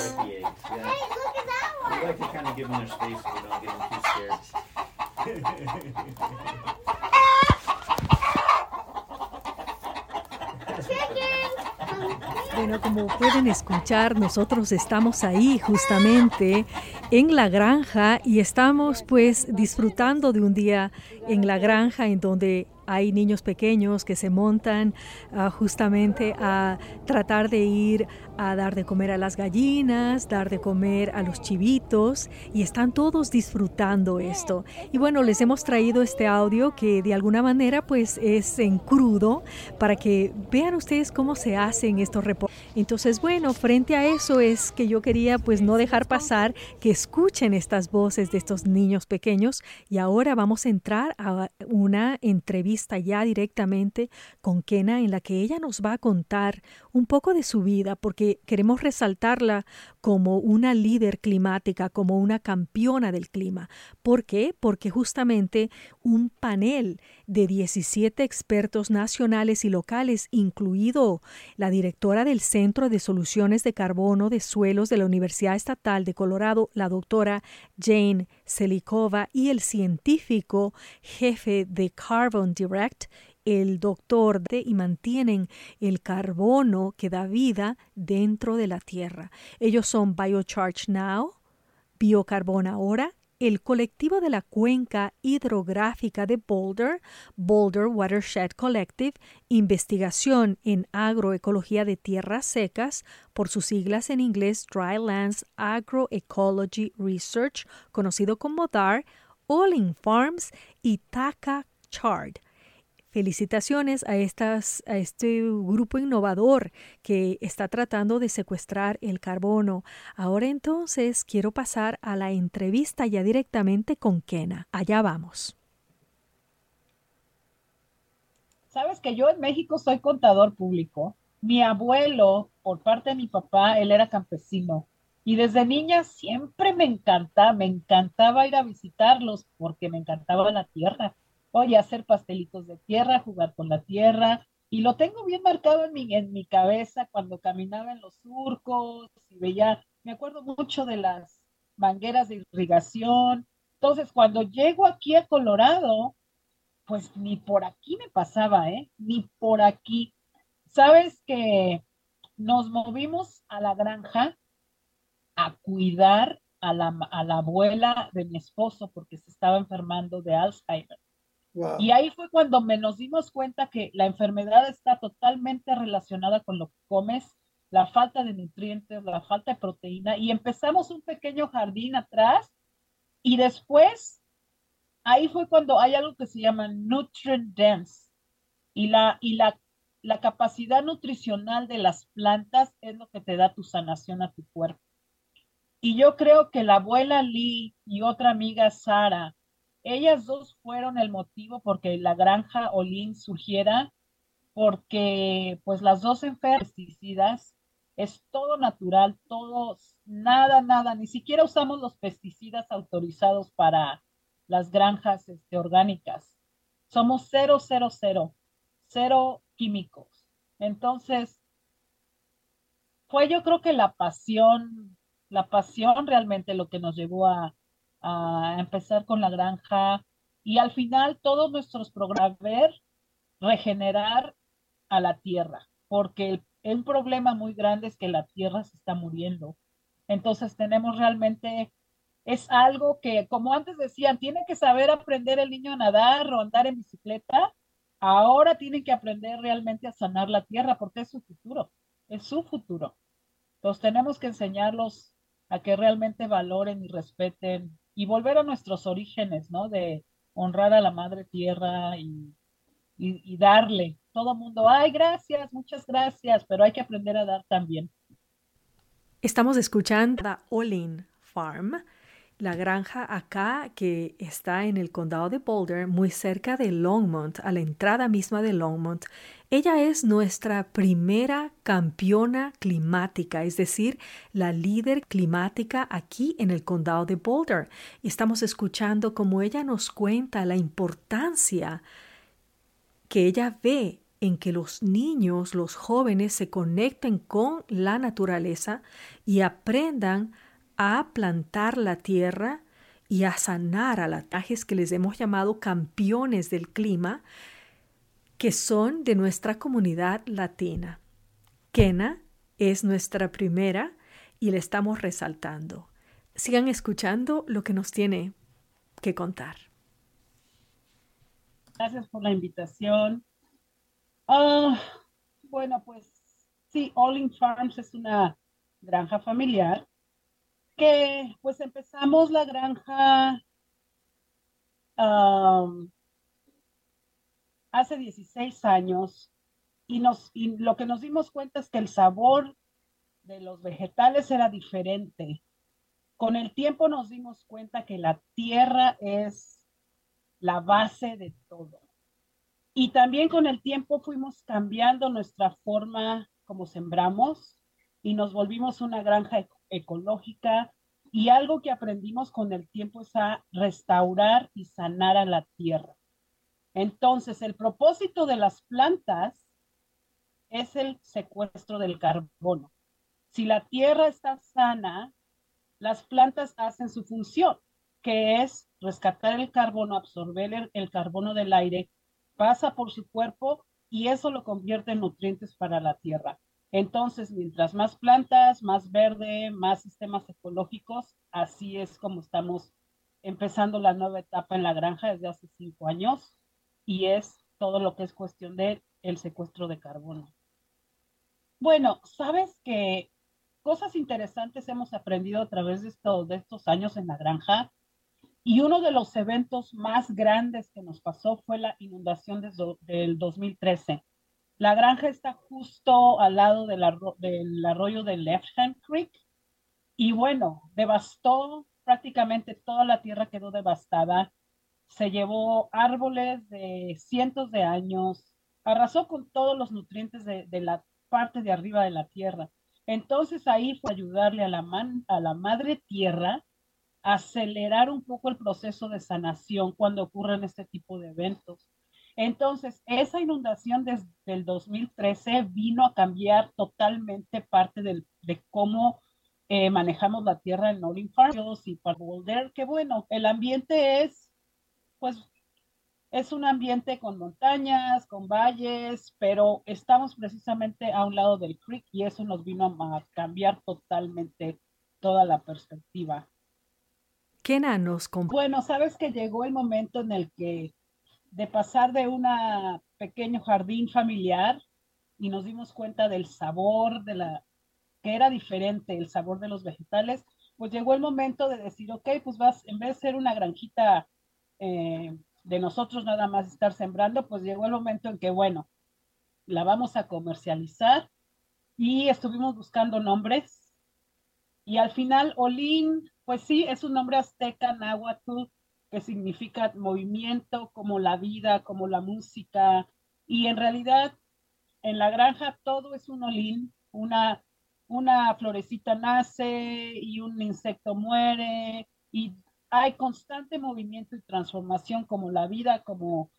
Bueno, como pueden escuchar, nosotros estamos ahí justamente en la granja y estamos pues disfrutando de un día en la granja en donde hay niños pequeños que se montan ah, justamente a tratar de ir a dar de comer a las gallinas, dar de comer a los chivitos y están todos disfrutando esto. Y bueno, les hemos traído este audio que de alguna manera pues es en crudo para que vean ustedes cómo se hacen estos reportes. Entonces, bueno, frente a eso es que yo quería pues no dejar pasar que escuchen estas voces de estos niños pequeños y ahora vamos a entrar a una entrevista ya directamente con Kena en la que ella nos va a contar un poco de su vida porque queremos resaltarla como una líder climática, como una campeona del clima. ¿Por qué? Porque justamente un panel de 17 expertos nacionales y locales, incluido la directora del Centro de Soluciones de Carbono de Suelos de la Universidad Estatal de Colorado, la doctora Jane Selikova, y el científico jefe de Carbon Direct, el doctor y mantienen el carbono que da vida dentro de la Tierra. Ellos son Biocharge Now, Biocarbon Ahora, el colectivo de la cuenca hidrográfica de Boulder, Boulder Watershed Collective, investigación en agroecología de tierras secas, por sus siglas en inglés Drylands Agroecology Research, conocido como DAR, All in Farms y Taka Chard. Felicitaciones a, estas, a este grupo innovador que está tratando de secuestrar el carbono. Ahora entonces quiero pasar a la entrevista ya directamente con Kena. Allá vamos. Sabes que yo en México soy contador público. Mi abuelo por parte de mi papá, él era campesino. Y desde niña siempre me encantaba, me encantaba ir a visitarlos porque me encantaba la tierra. Oye, hacer pastelitos de tierra, jugar con la tierra. Y lo tengo bien marcado en mi, en mi cabeza cuando caminaba en los surcos y veía, me acuerdo mucho de las mangueras de irrigación. Entonces, cuando llego aquí a Colorado, pues ni por aquí me pasaba, ¿eh? Ni por aquí. Sabes que nos movimos a la granja a cuidar a la, a la abuela de mi esposo porque se estaba enfermando de Alzheimer. Y ahí fue cuando me nos dimos cuenta que la enfermedad está totalmente relacionada con lo que comes, la falta de nutrientes, la falta de proteína, y empezamos un pequeño jardín atrás, y después, ahí fue cuando hay algo que se llama nutrient dense, y la, y la, la capacidad nutricional de las plantas es lo que te da tu sanación a tu cuerpo. Y yo creo que la abuela Lee y otra amiga Sara, ellas dos fueron el motivo porque la granja Olin surgiera, porque pues las dos pesticidas es todo natural, todo, nada, nada, ni siquiera usamos los pesticidas autorizados para las granjas este, orgánicas. Somos cero, cero, cero, cero químicos. Entonces, fue yo creo que la pasión, la pasión realmente lo que nos llevó a, a empezar con la granja y al final todos nuestros programas ver regenerar a la tierra, porque el, un problema muy grande es que la tierra se está muriendo. Entonces tenemos realmente, es algo que, como antes decían, tiene que saber aprender el niño a nadar o andar en bicicleta, ahora tienen que aprender realmente a sanar la tierra porque es su futuro, es su futuro. Entonces tenemos que enseñarlos a que realmente valoren y respeten y volver a nuestros orígenes, ¿no? De honrar a la madre tierra y, darle. Todo mundo, ay, gracias, muchas gracias, pero hay que aprender a dar también. Estamos escuchando a Olin Farm, la granja acá que está en el condado de Boulder, muy cerca de Longmont, a la entrada misma de Longmont. Ella es nuestra primera campeona climática, es decir, la líder climática aquí en el condado de Boulder. Y estamos escuchando cómo ella nos cuenta la importancia que ella ve en que los niños, los jóvenes se conecten con la naturaleza y aprendan a plantar la tierra y a sanar a latajes que les hemos llamado campeones del clima, que son de nuestra comunidad latina. Kena es nuestra primera y le estamos resaltando. Sigan escuchando lo que nos tiene que contar. Gracias por la invitación. Ah, bueno, pues sí, All In Farms es una granja familiar que pues empezamos la granja hace 16 años y, nos, lo que nos dimos cuenta es que el sabor de los vegetales era diferente. Con el tiempo nos dimos cuenta que la tierra es la base de todo. Y también con el tiempo fuimos cambiando nuestra forma como sembramos y nos volvimos una granja ecológica y algo que aprendimos con el tiempo es a restaurar y sanar a la tierra. Entonces, el propósito de las plantas es el secuestro del carbono. Si la tierra está sana, las plantas hacen su función, que es rescatar el carbono, absorber el, el carbono del aire, pasa por su cuerpo y eso lo convierte en nutrientes para la tierra. Entonces, mientras más plantas, más verde, más sistemas ecológicos, así es como estamos empezando la nueva etapa en la granja desde hace cinco años y es todo lo que es cuestión de el secuestro de carbono. Bueno, sabes que cosas interesantes hemos aprendido a través de, esto, de estos años en la granja y uno de los eventos más grandes que nos pasó fue la inundación de, del 2013. La granja está justo al lado del, arro del arroyo de Left Hand Creek y bueno, devastó prácticamente toda la tierra quedó devastada. Se llevó árboles de cientos de años, arrasó con todos los nutrientes de, la parte de arriba de la tierra. Entonces ahí fue ayudarle a la, a la madre tierra a acelerar un poco el proceso de sanación cuando ocurren este tipo de eventos. Entonces, esa inundación desde el 2013 vino a cambiar totalmente parte del- de cómo eh, manejamos la tierra en Nolan Farms y para Boulder, que bueno, el ambiente es, pues, es un ambiente con montañas, con valles, pero estamos precisamente a un lado del creek y eso nos vino a, cambiar totalmente toda la perspectiva. Kena nos Bueno, sabes que llegó el momento en el que de pasar de un pequeño jardín familiar y nos dimos cuenta del sabor de la que era diferente el sabor de los vegetales, pues llegó el momento de decir, ok, pues vas, en vez de ser una granjita eh, de nosotros nada más estar sembrando, pues llegó el momento en que, bueno, la vamos a comercializar y estuvimos buscando nombres y al final Olin, pues sí, es un nombre azteca, náhuatl, que significa movimiento, como la vida, como la música. Y en realidad, en la granja todo es un olín, una, una florecita nace y un insecto muere y hay constante movimiento y transformación como la vida, como,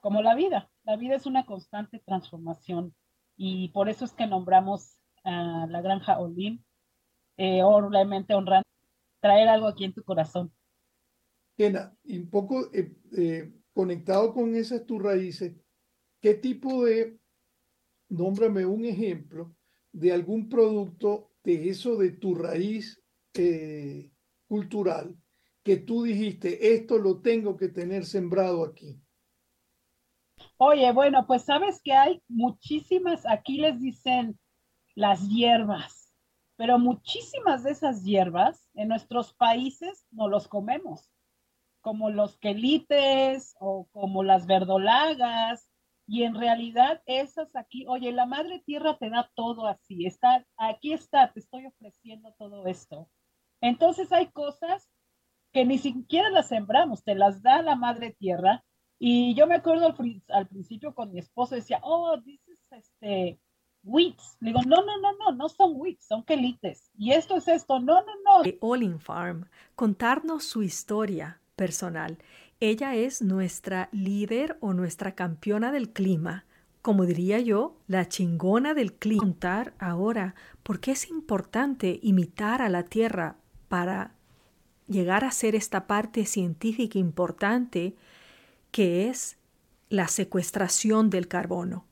como la vida. La vida es una constante transformación y por eso es que nombramos a la granja Olin, eh, obviamente honrando, traer algo aquí en tu corazón. Kena, un poco eh, eh, conectado con esas tus raíces, ¿qué tipo de, nómbrame un ejemplo de algún producto de eso de tu raíz eh, cultural que tú dijiste, esto lo tengo que tener sembrado aquí? Oye, bueno, pues sabes que hay muchísimas, aquí les dicen las hierbas, pero muchísimas de esas hierbas en nuestros países no los comemos, como los quelites o como las verdolagas, y en realidad esas aquí, oye, la madre tierra te da todo así, está, aquí está, te estoy ofreciendo todo esto. Entonces hay cosas que ni siquiera las sembramos, te las da la madre tierra. Y yo me acuerdo al, al principio con mi esposo decía, oh, is este wheats. Le digo, no, no, no, no, no son wheats, son quelites. Y esto es esto, no, no, no. Olin Farm, contarnos su historia personal. Ella es nuestra líder o nuestra campeona del clima. Como diría yo, la chingona del clima. Contar ahora por qué es importante imitar a la Tierra para llegar a ser esta parte científica importante que es la secuestración del carbono.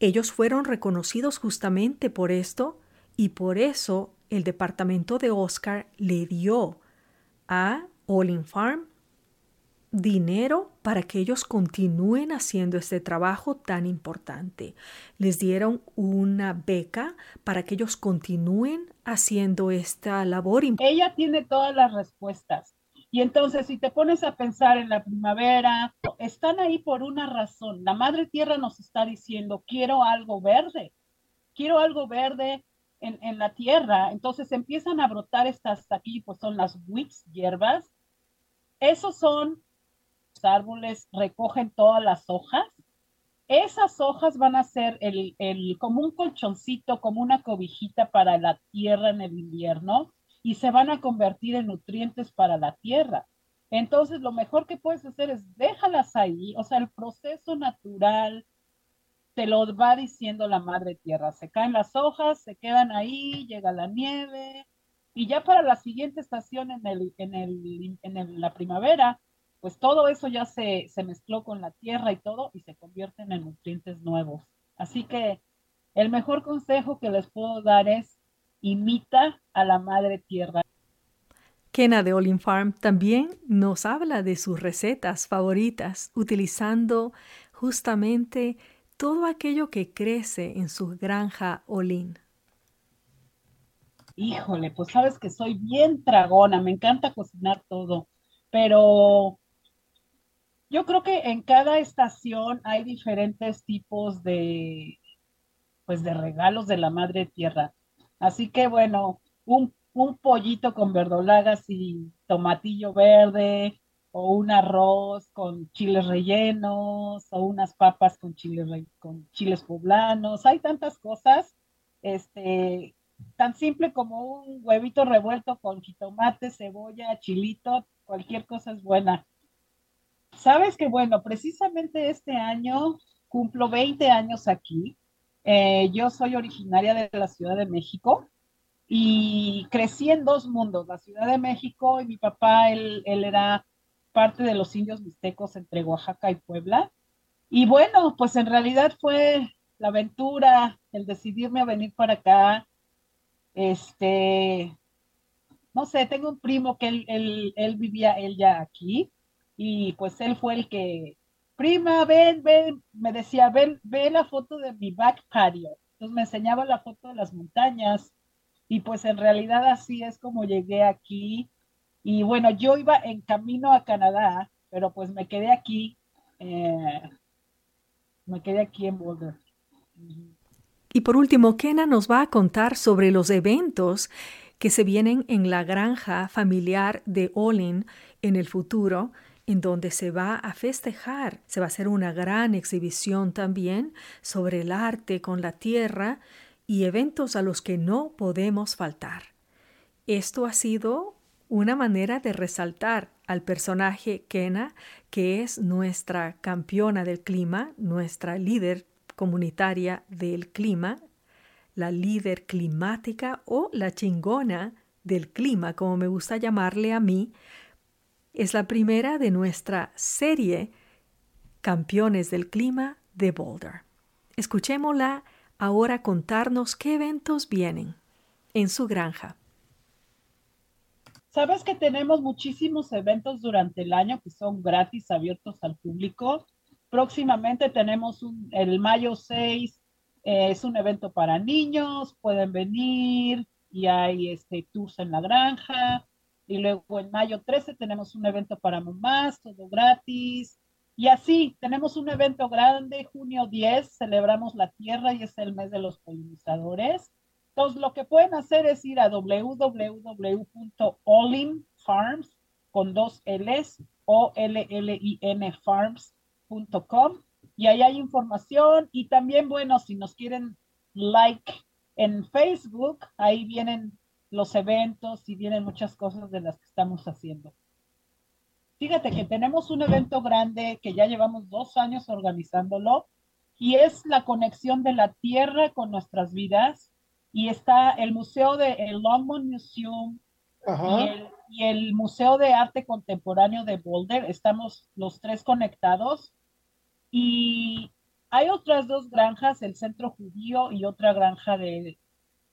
Ellos fueron reconocidos justamente por esto y por eso el departamento de Oscar le dio a Olin Farm dinero para que ellos continúen haciendo este trabajo tan importante. Les dieron una beca para que ellos continúen haciendo esta labor. Ella tiene todas las respuestas. Y entonces, si te pones a pensar en la primavera, están ahí por una razón. La madre tierra nos está diciendo, quiero algo verde, quiero algo verde en, en la tierra. Entonces empiezan a brotar estas aquí, pues son las wicks, hierbas. Esos son los árboles, recogen todas las hojas. Esas hojas van a ser el, el, como un colchoncito, como una cobijita para la tierra en el invierno y se van a convertir en nutrientes para la tierra. Entonces, lo mejor que puedes hacer es déjalas ahí, o sea, el proceso natural te lo va diciendo la madre tierra. Se caen las hojas, se quedan ahí, llega la nieve y ya para la siguiente estación en, el, en, el, en la primavera, pues todo eso ya se, se mezcló con la tierra y todo y se convierten en nutrientes nuevos. Así que el mejor consejo que les puedo dar es imita a la madre tierra. Kena de Olin Farm también nos habla de sus recetas favoritas, utilizando justamente todo aquello que crece en su granja Olin. Híjole, pues sabes que soy bien tragona, me encanta cocinar todo, pero yo creo que en cada estación hay diferentes tipos de, pues de regalos de la madre tierra. Así que bueno, un, un pollito con verdolagas y tomatillo verde, o un arroz con chiles rellenos, o unas papas con chiles, con chiles poblanos. Hay tantas cosas este, tan simple como un huevito revuelto con jitomate, cebolla, chilito, cualquier cosa es buena. Sabes que, bueno, precisamente este año cumplo 20 años aquí. Eh, yo soy originaria de la Ciudad de México y crecí en dos mundos, la Ciudad de México y mi papá, él, él era parte de los indios mixtecos entre Oaxaca y Puebla. Y bueno, pues en realidad fue la aventura, el decidirme a venir para acá. Este, no sé, tengo un primo que él, él, él vivía él ya aquí y pues él fue el que, prima, ven, ven, me decía, ven, ve la foto de mi back patio. Entonces me enseñaba la foto de las montañas y pues en realidad así es como llegué aquí. Y bueno, yo iba en camino a Canadá, pero pues me quedé aquí, eh, me quedé aquí en Boulder. Y por último, Kena nos va a contar sobre los eventos que se vienen en la granja familiar de Olin en el futuro, en donde se va a festejar, se va a hacer una gran exhibición también sobre el arte con la tierra y eventos a los que no podemos faltar. Esto ha sido una manera de resaltar al personaje Kena, que es nuestra campeona del clima, nuestra líder comunitaria del clima, la líder climática o la chingona del clima, como me gusta llamarle a mí, es la primera de nuestra serie Campeones del Clima de Boulder. Escuchémosla ahora contarnos qué eventos vienen en su granja. Sabes que tenemos muchísimos eventos durante el año que son gratis, abiertos al público. Próximamente tenemos un, el mayo 6, eh, es un evento para niños, pueden venir y hay este, tours en la granja. Y luego en mayo 13 tenemos un evento para mamás, todo gratis. Y así, tenemos un evento grande, junio 10, celebramos la tierra y es el mes de los polinizadores. Entonces, lo que pueden hacer es ir a www.olinfarms con dos L's, o l l i n farms.com y ahí hay información y también, bueno, si nos quieren like en Facebook, ahí vienen los eventos y vienen muchas cosas de las que estamos haciendo. Fíjate que tenemos un evento grande que ya llevamos dos años organizándolo y es la conexión de la tierra con nuestras vidas. Y está el Museo de el Longmont Museum y el, y el Museo de Arte Contemporáneo de Boulder. Estamos los tres conectados. Y hay otras dos granjas, el Centro Judío y otra granja de,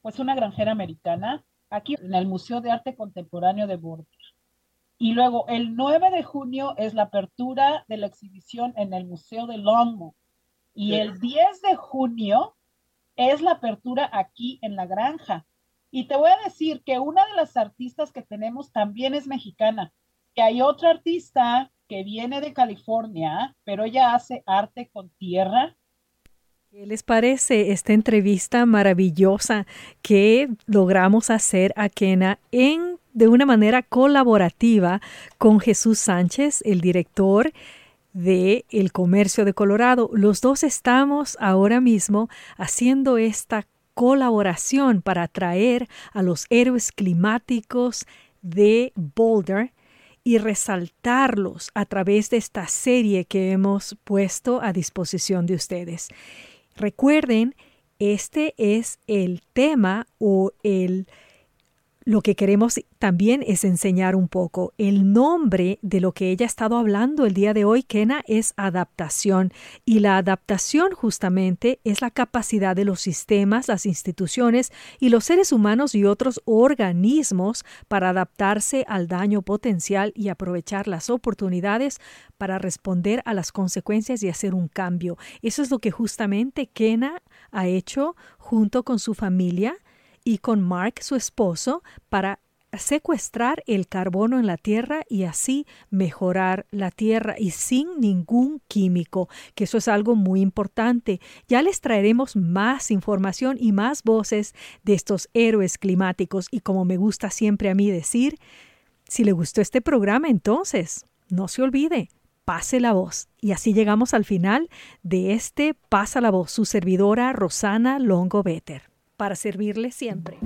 pues una granjera americana, aquí en el Museo de Arte Contemporáneo de Boulder. Y luego el 9 de junio es la apertura de la exhibición en el Museo de Longmont. Y el 10 de junio es la apertura aquí en la granja. Y te voy a decir que una de las artistas que tenemos también es mexicana. Que hay otra artista que viene de California, pero ella hace arte con tierra. ¿Qué les parece esta entrevista maravillosa que logramos hacer a Kena en de una manera colaborativa con Jesús Sánchez, el director de El Comercio de Colorado. Los dos estamos ahora mismo haciendo esta colaboración para atraer a los héroes climáticos de Boulder y resaltarlos a través de esta serie que hemos puesto a disposición de ustedes. Recuerden, este es el tema o el lo que queremos también es enseñar un poco. El nombre de lo que ella ha estado hablando el día de hoy, Kena, es adaptación. Y la adaptación justamente es la capacidad de los sistemas, las instituciones y los seres humanos y otros organismos para adaptarse al daño potencial y aprovechar las oportunidades para responder a las consecuencias y hacer un cambio. Eso es lo que justamente Kena ha hecho junto con su familia y con Mark, su esposo, para secuestrar el carbono en la tierra y así mejorar la tierra y sin ningún químico, que eso es algo muy importante. Ya les traeremos más información y más voces de estos héroes climáticos y como me gusta siempre a mí decir, si le gustó este programa, entonces no se olvide, pase la voz. Y así llegamos al final de este Pasa la voz, su servidora Rosana Longo Better. Para servirle siempre.